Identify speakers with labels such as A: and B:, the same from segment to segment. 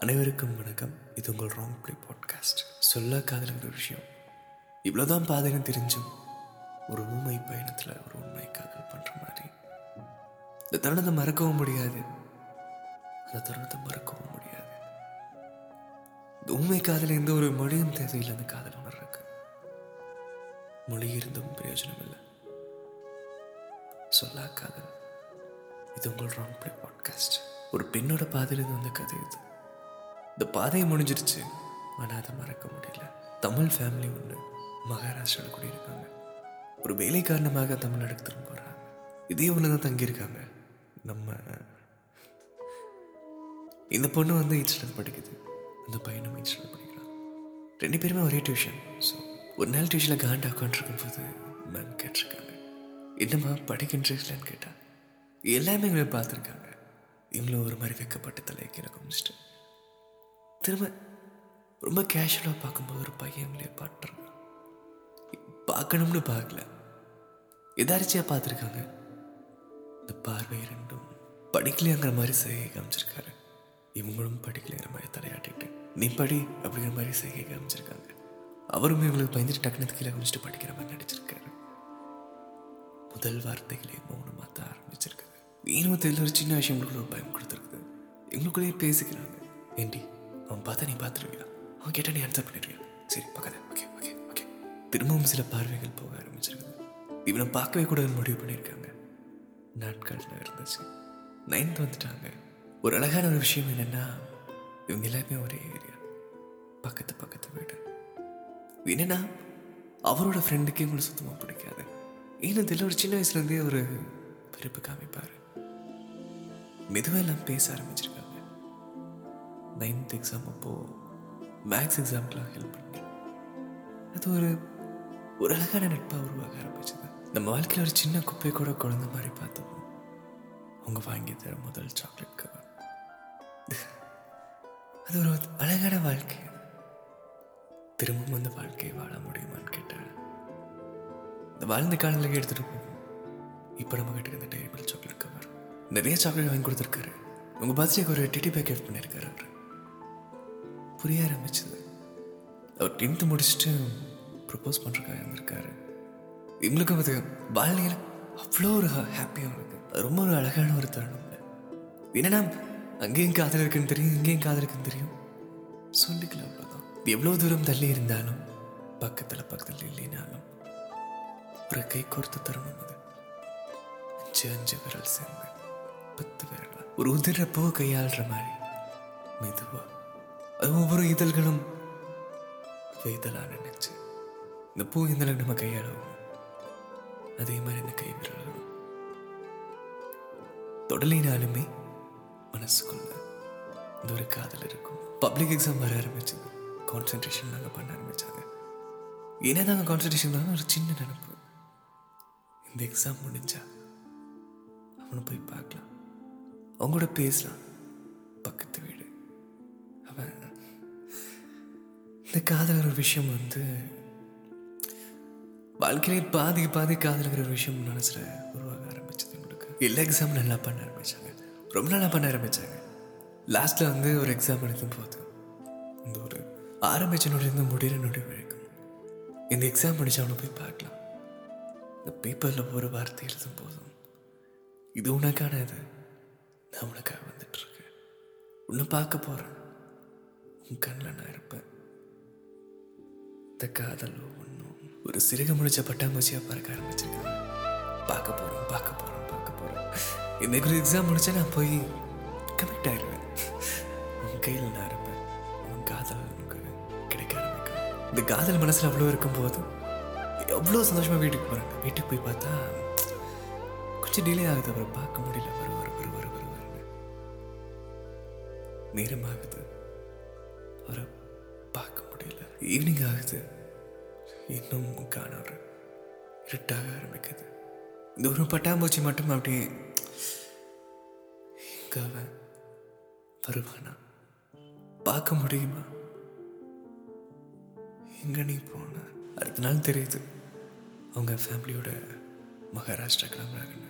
A: அனைவருக்கும் வணக்கம். இது உங்கள் ராங் பிளே பாட்காஸ்ட் சொல்ல காதலுங்கிற விஷயம். இவ்வளோதான் பாதைன்னு தெரிஞ்சும் ஒரு ஊமை பயணத்தில் ஒரு உண்மை காதல் பண்ணுற மாதிரி. இந்த தருணத்தை மறக்கவும் முடியாது. அந்த தருணத்தை மறக்கவும் முடியாது. இந்த ஊமை காதல் எந்த ஒரு மொழியும் தேவையில்லை. அந்த காதல் உணர்றதுக்கு. மொழி இருந்தும் பிரயோஜனம் இல்லை. சொல்லா காதல். இது உங்கள் ராங் பிளே பாட்காஸ்ட் ஒரு பெண்ணோட பாதையிலிருந்து வந்த கதை இது. இந்த பாதையை முடிஞ்சிருச்சு. ஆனால் அதை மறக்க முடியல. தமிழ் ஃபேமிலி ஒன்று மகாராஷ்டிராவில் குடியிருக்காங்க. ஒரு வேலை காரணமாக தமிழ்நாடுக்கு திரும்ப போகிறாங்க இதே ஒன்று தான் தங்கியிருக்காங்க. நம்ம இந்த பொண்ணு வந்து ஈச்சில் படிக்குது. அந்த பையனும் ஈச்சில் படிக்கிறான். ரெண்டு பேருமே ஒரே டியூஷன் ஸோ ஒரு நாள் டியூஷனில் காண்டா உட்காந்துருக்கும் போது மேம் கேட்டிருக்காங்க. என்னம்மா படிக்கின்றீங்களான்னு கேட்டா எல்லாமே எங்களை பார்த்துருக்காங்க. இவங்களும் ஒரு மாதிரி வைக்கப்பட்ட தலையை கீழே குமிச்சிட்டு திரும்ப ரொம்ப கேஷுவலாக பார்க்கும்போது ஒரு பையன் எங்களையே பார்க்கணும்னு பார்க்கல. எதாரிச்சியாக பார்த்துருக்காங்க. இந்த பார்வை ரெண்டும் படிக்கலையாங்கிற மாதிரி செய்கை காமிச்சிருக்காரு. இவங்களும் படிக்கலைங்கிற மாதிரி தலையாட்டிட்டு நீ படி அப்படிங்கிற மாதிரி செய்கை காமிச்சிருக்காங்க. அவரும் இவங்களுக்கு பயந்துட்டு டக்குனத்து கீழே குமிச்சிட்டு படிக்கிற மாதிரி நடிச்சிருக்காரு. முதல் வார்த்தைகளே மௌனமாக தான் ஆரம்பிச்சிருக்குது. வீணும் ஒரு சின்ன விஷயம் உங்களுக்கு ஒரு பயம் கொடுத்துருக்குது. எங்களுக்குள்ளேயே பேசிக்கிறாங்க. ஏண்டி அவன் பார்த்தா நீ பார்த்துருவியா? அவன் கேட்டால் நீ ஆன்சர் பண்ணிடுவியா சரி பார்க்காத. ஓகே ஓகே ஓகே திரும்பவும் சில பார்வைகள் போக ஆரம்பிச்சிருக்குது. இவனை பார்க்கவே கூடாதுன்னு முடிவு பண்ணியிருக்காங்க. நாட்கள் இருந்துச்சு நைன்த் வந்துட்டாங்க. ஒரு அழகான ஒரு விஷயம் என்னென்னா இவங்க எல்லாருமே ஒரே ஏரியா. பக்கத்து பக்கத்து வீடு. என்னென்னா அவரோட ஃப்ரெண்டுக்கே உங்களை சுத்தமாக பிடிக்காது. ஏன்னா இதில் ஒரு சின்ன வயசுலேருந்தே ஒரு வெறுப்பு காமிப்பார். மெதுவாக எல்லாம் பேச ஆரம்பிச்சிருக்காங்க. நைன்த் எக்ஸாம் அப்போது மேக்ஸ் எக்ஸாம்க்கெலாம் ஹெல்ப் பண்ணி அது ஒரு ஒரு அழகான நட்பாக உருவாக ஆரம்பிச்சது. நம்ம வாழ்க்கையில் ஒரு சின்ன குப்பை கூட குழந்த மாதிரி பார்த்தோம். அவங்க வாங்கி தர முதல் சாக்லேட் கவர் அது ஒரு அழகான வாழ்க்கை. திரும்பவும் அந்த வாழ்க்கையை வாழ முடியுமான்னு கேட்டேன். இந்த வாழ்ந்த காலங்களுக்கு எடுத்துகிட்டு போகும் இப்போ நம்ம கிட்ட இந்த டேபிள் சாக்லேட் கவர் நிறைய சாக்லேட் வாங்கி கொடுத்துருக்காரு. உங்கள் பர்த்டேக்கு ஒரு டெட்டி பேக் கிஃப்ட் பண்ணியிருக்காரு அவர். புரிய ஆரம்பிச்சது. அவர் டென்த்து முடிச்சுட்டு ப்ரப்போஸ் பண்ணுறக்காக இருந்திருக்காரு. இவங்களுக்கும் அது வாழ்நிலையில் அவ்வளோ ஒரு ஹாப்பியாக இருக்குது ரொம்ப ஒரு அழகான ஒரு தருணம். என்னன்னா அங்கேயும் காதல் இருக்குன்னு தெரியும் இங்கேயும் காதல் இருக்குன்னு தெரியும். சொல்லிக்கல அவ்வளோதான் எவ்வளோ தூரம் தள்ளி இருந்தாலும் பக்கத்தில் பக்கத்தில் இல்லைனாலும் ஒரு கை கோர்த்து தருணம் அது. அஞ்சு அஞ்சு விரல் சேர்ந்து பத்து விரல்? ஒரு உதிரப்போ கையாளுற மாதிரி மெதுவா. ஒவ்வொரு இதழ்களும் வெய்தலா நினைச்சு இந்த பூ இதழை நம்ம கையாளவும். அதே மாதிரி இந்த கை விரலும் தொடலினாலுமே மனசுக்குள்ள இந்த ஒரு காதல் இருக்கும். பப்ளிக் எக்ஸாம் வர ஆரம்பிச்சது. கான்சென்ட்ரேஷன் நாங்கள் பண்ண ஆரம்பிச்சாங்க. ஏன்னா நாங்கள் கான்சன்ட்ரேஷன் தான் ஒரு சின்ன நினப்பு. இந்த எக்ஸாம் முடிஞ்சா அவனை போய் பார்க்கலாம். அவங்களோட கூட பேசலாம். பக்கத்து வீடு. அவன் இந்த காதலர் ஒரு விஷயம் வந்து வாழ்க்கையிலே பாதி பாதி காதலுங்கிற ஒரு விஷயம் மனசில் உருவாக ஆரம்பிச்சது உங்களுக்கு எல்லா எக்ஸாம் நல்லா பண்ண ஆரம்பித்தாங்க ரொம்ப நல்லா பண்ண ஆரம்பித்தாங்க லாஸ்ட்டில் வந்து ஒரு எக்ஸாம் எழுதும் போது இந்த ஒரு ஆரம்பித்த நொடிந்து முடிகிற நொடி வரைக்கும் இந்த எக்ஸாம் முடிச்சு அவனை போய் பார்க்கலாம். இந்த பேப்பரில் ஒரு வார்த்தை எழுதும் போதும். இது உனக்கான இது. நான் உனக்காக வந்துட்டுருக்கேன் உன்னை பார்க்க போகிறேன் உன் கண்ணில் நான் இருப்பேன். இந்த காதல் ஒன்றும் ஒரு சிறுக முடிச்ச பட்டாம்பூச்சியாக பார்க்க ஆரம்பிச்சிருக்கேன் பார்க்க போகிறோம் பார்க்க போகிறோம் பார்க்க போகிறோம் இன்னைக்கு ஒரு எக்ஸாம் முடிச்சா நான் போய் கனெக்ட் ஆயிடுவேன் உன் கையில் நான் இருப்பேன். உன் காதல் உனக்கு கிடைக்க ஆரம்பிக்கும். இந்த காதல் மனசில் அவ்வளோ இருக்கும்போது எவ்வளோ சந்தோஷமாக வீட்டுக்கு போகிறாங்க வீட்டுக்கு போய் பார்த்தா கொஞ்சம் டிலே ஆகுது. அவரை பார்க்க முடியல. வரும் வரும் வரும் வரும் வரு நேரமாகுது. நேரம் ஆகுது அவரை ஈவினிங் ஆகுது. இன்னும் காணவர் இருட்டாக ஆரம்பிக்குது. இந்த ஒரு பட்டாம்பூச்சி மட்டும் அப்படியே எங்க அவன் வருவானா? பார்க்க முடியுமா? எங்க நீ போன? அடுத்த நாள் தெரியுது. அவங்க ஃபேமிலியோட மகாராஷ்டிரா கிளம்புறாங்கன்னு.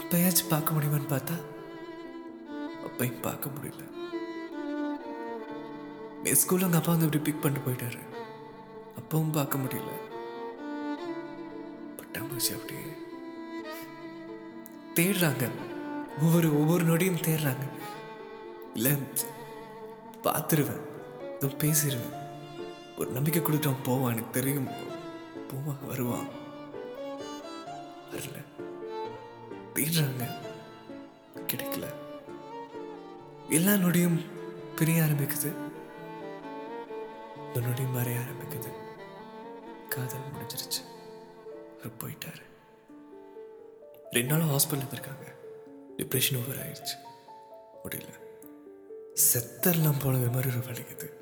A: அப்பயாச்சும் பார்க்க முடியுமான்னு பார்த்தா அப்பையும் பார்க்க முடியல. என் ஸ்கூலில் எங்கள் அப்பா வந்து இப்படி பிக் பண்ணிட்டு போயிட்டாரு. அப்பவும் பார்க்க முடியல. பட்டாம்பூச்சி அப்படி தேடுறாங்க. ஒவ்வொரு ஒவ்வொரு நொடியும் தேடுறாங்க. இல்லை பார்த்துருவேன். பேசிடுவேன் ஒரு நம்பிக்கை கொடுத்துட்டான் போவான் எனக்கு தெரியும். போவான் வருவான். வரல. தேடுறாங்க. கிடைக்கல. எல்லா நொடியும் பிரிய ஆரம்பிக்குது. உன்னுடைய மறைய ஆரம்பிக்குது. காதல் முடிஞ்சிருச்சு. அவர் போயிட்டாரு. ரெண்டு நாளும் ஹாஸ்பிட்டல் இருந்திருக்காங்க. டிப்ரெஷன் ஓவர் ஆயிடுச்சு முடியல. செத்தெல்லாம் போனது மாதிரி ஒரு வலிக்குது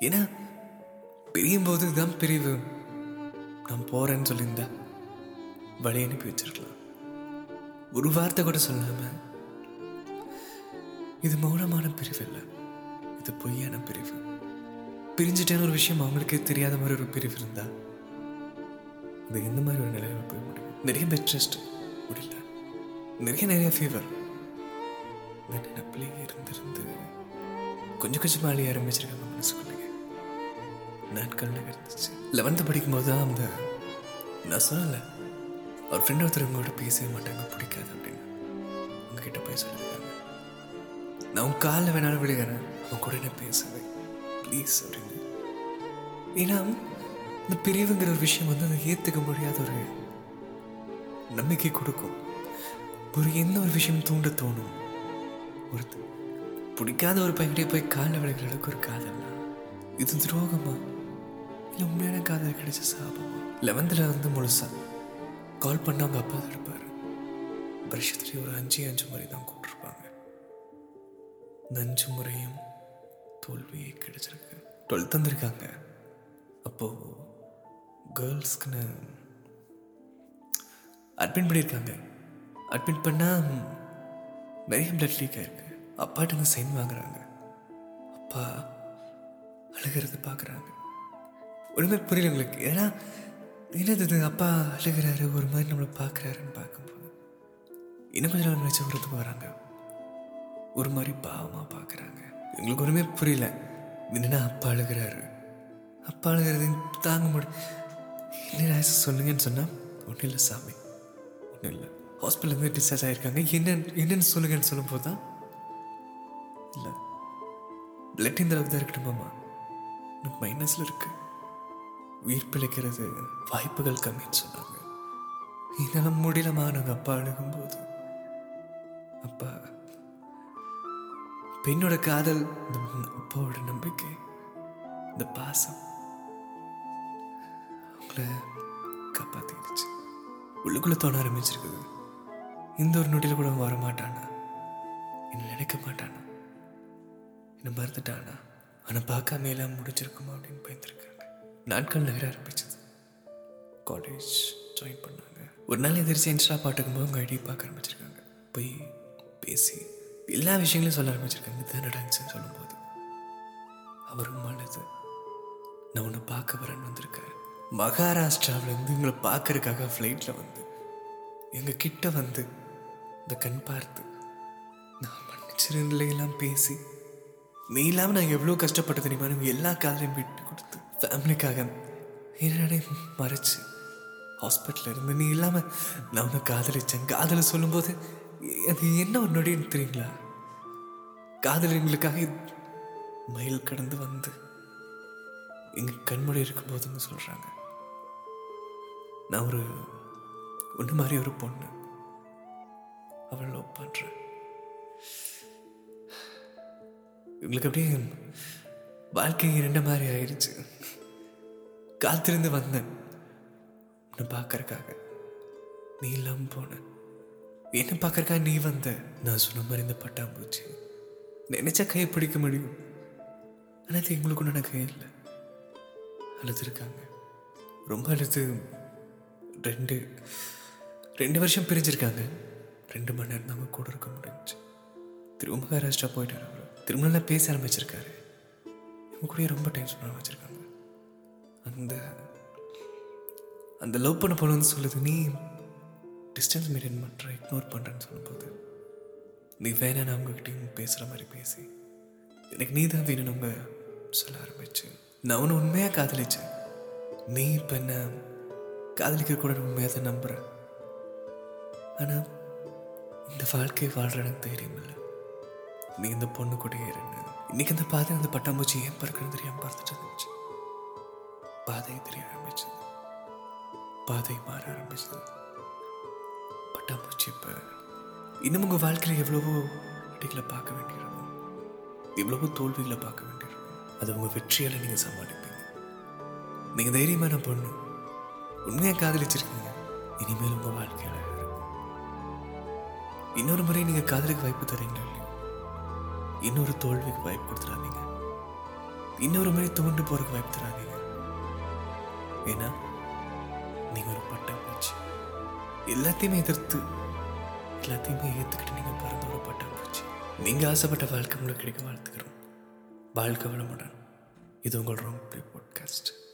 A: ஏன்னா பிரியும் போது தான் பிரிவு. நான் போறேன்னு சொல்லியிருந்தா வழி அனுப்பி வச்சிருக்கலாம். ஒரு வார்த்தை கூட சொல்லாம இது மௌனமான பிரிவு இல்லை. இது பொய்யான பிரிவு. பிரிஞ்சுட்டேன்னு ஒரு விஷயம் அவங்களுக்கே தெரியாத மாதிரி ஒரு பிரிவு இருந்தா? இது எந்த மாதிரி ஒரு நிலையில போய் முடியும். நிறைய பெட் ரெஸ்ட் முடியல. நிறைய நிறைய ஃபீவர் நினைப்பிலே இருந்திருந்து கொஞ்சம் கொஞ்சமாக அழிய ஆரம்பிச்சிருக்காங்க மனசுக்குள்ளேயே. நாட்கள் நகர்ந்துச்சு. லெவன்த்து படிக்கும்போது தான் அந்த நான் சொல்லலை. அவர் ஃப்ரெண்ட் ஒருத்தர் உங்களோட பேசவே மாட்டாங்க. பிடிக்காது அப்படின்னு. உங்ககிட்ட போய் சொல்லியிருக்காங்க நான் உன் காலில் வேணாலும் விழுகிறேன். அவன் கூட என்ன பேசுவேன் ப்ளீஸ் அப்படின்னு. ஏன்னா இந்த பிரிவுங்கிற ஒரு விஷயம் வந்து அதை ஏற்றுக்க முடியாத ஒரு நம்பிக்கை கொடுக்கும். ஒரு என்ன ஒரு விஷயம் தூண்ட தோணும்? ஒருத்தர் பிடிக்காத ஒரு பையன்கிட்டே போய் காலில் விழுகிற அளவுக்கு ஒரு காதல்னா இது துரோகமா? இல்லை உண்மையான காதல் கிடைச்ச சாபமா? லெவன்த்தில் வந்து முழுசா கால் பண்ண அவங்க அப்பா தான் இருப்பார். வருஷத்துலேயே ஒரு அஞ்சு அஞ்சு முறை தான் கூப்பிட்டுருப்பாங்க. இந்த அஞ்சு முறையும் தோல்வியே கிடைச்சிருக்கு. டுவெல்த் வந்திருக்காங்க அப்போது கேர்ள்ஸ்க்குன்னு அட்மிட் பண்ணியிருக்காங்க. அட்மிட் பண்ணால் நிறைய பிளட் லீக் ஆயிருக்கு அப்பாட்ட சைன் வாங்குறாங்க. அப்பா அழுகிறது பார்க்குறாங்க. ஒன்றுமே புரியல உங்களுக்கு. ஏன்னா என்னது இது அப்பா அழுகிறாரு ஒரு மாதிரி நம்மளை பார்க்குறாருன்னு பார்க்கும்போது இன்னும் கொஞ்சம் நாள் நினச்சி விருதுக்கு வராங்க. ஒரு மாதிரி பாவமாக பார்க்குறாங்க. எங்களுக்கு ஒன்றுமே புரியல. என்னென்னா அப்பா அழுகிறாரு? அப்பா அழுகிறது தாங்க முடியும் என்ன சொல்லுங்கன்னு சொன்னால் ஒன்றும் இல்லை சாமி. ஒன்றும் இல்லை. ஹாஸ்பிட்டலேருந்து டிஸ்சார்ஜ் ஆகிருக்காங்க என்ன என்னன்னு சொல்லுங்கன்னு சொல்லும்போது தான். இல்லை. பிளட் இந்த அளவுக்கு தான் இருக்கட்டுமாம்மா எனக்கு மைனஸில் இருக்கு. உயிர் பிழைக்கிறது வாய்ப்புகள் கம்மின்னு சொன்னாங்க. என்னால் முடியலமா நாங்கள் அப்பா அழுகும்போது. அப்பா பெண்ணோட காதல் இந்த அப்பாவோட நம்பிக்கை இந்த பாசம் அவங்கள காப்பாத்திடுச்சு உள்ளுக்குள்ள தோண ஆரம்பிச்சிருக்குது. இந்த ஒரு நொடியில் கூட வர மாட்டானா என்னை நினைக்க மாட்டானா? என்னை மறந்துட்டானா? ஆனால் பார்க்காம எல்லாம் முடிஞ்சிருக்குமா அப்படின்னு பயந்துருக்காங்க. நாட்கள் நகர ஆரம்பிச்சது. காலேஜ் ஜாயின் பண்ணாங்க. ஒரு நாள் எதிர்த்து இன்ஸ்டா பாட்டுக்கும் போது அவங்க ஐடி பார்க்க ஆரம்பிச்சிருக்காங்க. போய் பேசி எல்லா விஷயங்களையும் சொல்ல ஆரம்பிச்சிருக்காங்க. இதுதான் நடந்துச்சுன்னு சொல்லும்போது. அவரும் மனது நான் உன்னை பார்க்க வரேன்னு வந்திருக்காரு மகாராஷ்டிராவிலேருந்து எங்களை பார்க்கறதுக்காக ஃப்ளைட்டில் வந்து எங்கள் கிட்ட வந்து இந்த கண் பார்த்து நான் மன்னிச்சிருந்தெல்லாம் பேசி நீ இல்லாமல் நான் எவ்வளோ கஷ்டப்பட்டு தெரியுமா? எல்லா காதலையும் விட்டு கொடுத்து ஃபேமிலிக்காக என்னடே மறைச்சு ஹாஸ்பிட்டலில் இருந்து நீ இல்லாமல் நான் உன்னை காதலிச்சேன். காதலை சொல்லும்போது அது என்ன ஒரு நொடின்னு தெரியுங்களா? காதல் எங்களுக்காக மயில் கடந்து வந்து எங்கள் கண்மொழி இருக்கும்போதுன்னு சொல்கிறாங்க நான் ஒரு ஒன்று மாதிரி ஒரு பொண்ணு. அவள் லவ் பண்ணுறேன் எங்களுக்கு அப்படியே வாழ்க்கை இரண்ட மாதிரி ஆயிடுச்சு காத்திருந்து வந்தேன். உன்னை பார்க்கறக்காக நீ இல்லாமல் போனேன் என்ன பார்க்கறக்காக நீ வந்த. நான் சொன்ன மாதிரி இந்த பட்டாம்பூச்சி. நினைச்சா கையை பிடிக்க முடியும். ஆனால் அது எங்களுக்கு ஒன்று கை இல்லை. அழுதுருக்காங்க. ரொம்ப அழுது. ரெண்டு ரெண்டு வருஷம் பிரிஞ்சிருக்காங்க. ரெண்டு மணி நேரம் நம்ம கூட இருக்க முடிஞ்சு. திரும்ப மகாராஷ்டிரா போயிட்டாரு அவர். திரும்ப பேச ஆரம்பிச்சிருக்காரு. இவங்க கூட ரொம்ப டைம் ஸ்பெண்ட் பண்ண அந்த அந்த லவ் பண்ண பொண்ணு சொல்லுது நீ டிஸ்டன்ஸ் மெயின்டைன் பண்ணுற இக்னோர் பண்ணுறேன்னு சொல்லும்போது நீ வேணா நான் உங்ககிட்டயும் பேசுகிற மாதிரி பேசி. எனக்கு நீ தான் வேணும்னு சொல்ல ஆரம்பிச்சு. நான் உன்னை உண்மையாக காதலிச்சேன். நீ இப்போ என்ன காதலிக்க கூட உண்மையாக தான் நம்புகிறேன் ஆனால் இந்த வாழ்க்கையை வாழ்கிற எனக்கு தைரியம் இல்லை நீ இந்த பொண்ணு கூட ஏறுன்னு இன்னைக்கு அந்த பாதை அந்த பட்டாம்பூச்சி ஏன் பறக்கணும் தெரியாமல் பார்த்துட்டு இருந்துச்சு. பாதை தெரிய ஆரம்பிச்சது. பாதை மாற ஆரம்பிச்சது. பட்டாம்பூச்சி இப்போ இன்னும் உங்கள் வாழ்க்கையில் எவ்வளவோ அடிகளை பார்க்க வேண்டியிருக்கும். எவ்வளவோ தோல்விகளை பார்க்க வேண்டியிருக்கும். அது உங்கள் வெற்றியால் நீங்கள் சமாளிப்பீங்க. நீங்கள் தைரியமான பொண்ணு. உண்மையாக காதலிச்சிருக்கீங்க. இனிமேல் உங்கள் வாழ்க்கையில் இன்னொரு முறை நீங்கள் காதலுக்கு வாய்ப்பு தரீங்களா இல்லையா? இன்னொரு தோல்விக்கு வாய்ப்பு கொடுத்துடாதீங்க. இன்னொரு முறை துவண்டு போறதுக்கு வாய்ப்பு தராதீங்க. ஏன்னா நீங்க ஒரு பட்டாம்பூச்சி எல்லாத்தையுமே எதிர்த்து எல்லாத்தையுமே ஏற்றுக்கிட்டு நீங்கள் பிறந்த ஒரு போச்சு. நீங்கள் ஆசைப்பட்ட வாழ்க்கை உங்களுக்கு கிடைக்க வாழ்த்துக்கிறோம். வாழ்க்கை வளமுடன். இது உங்கள் ரொம்ப ப்ளே பாட்காஸ்ட்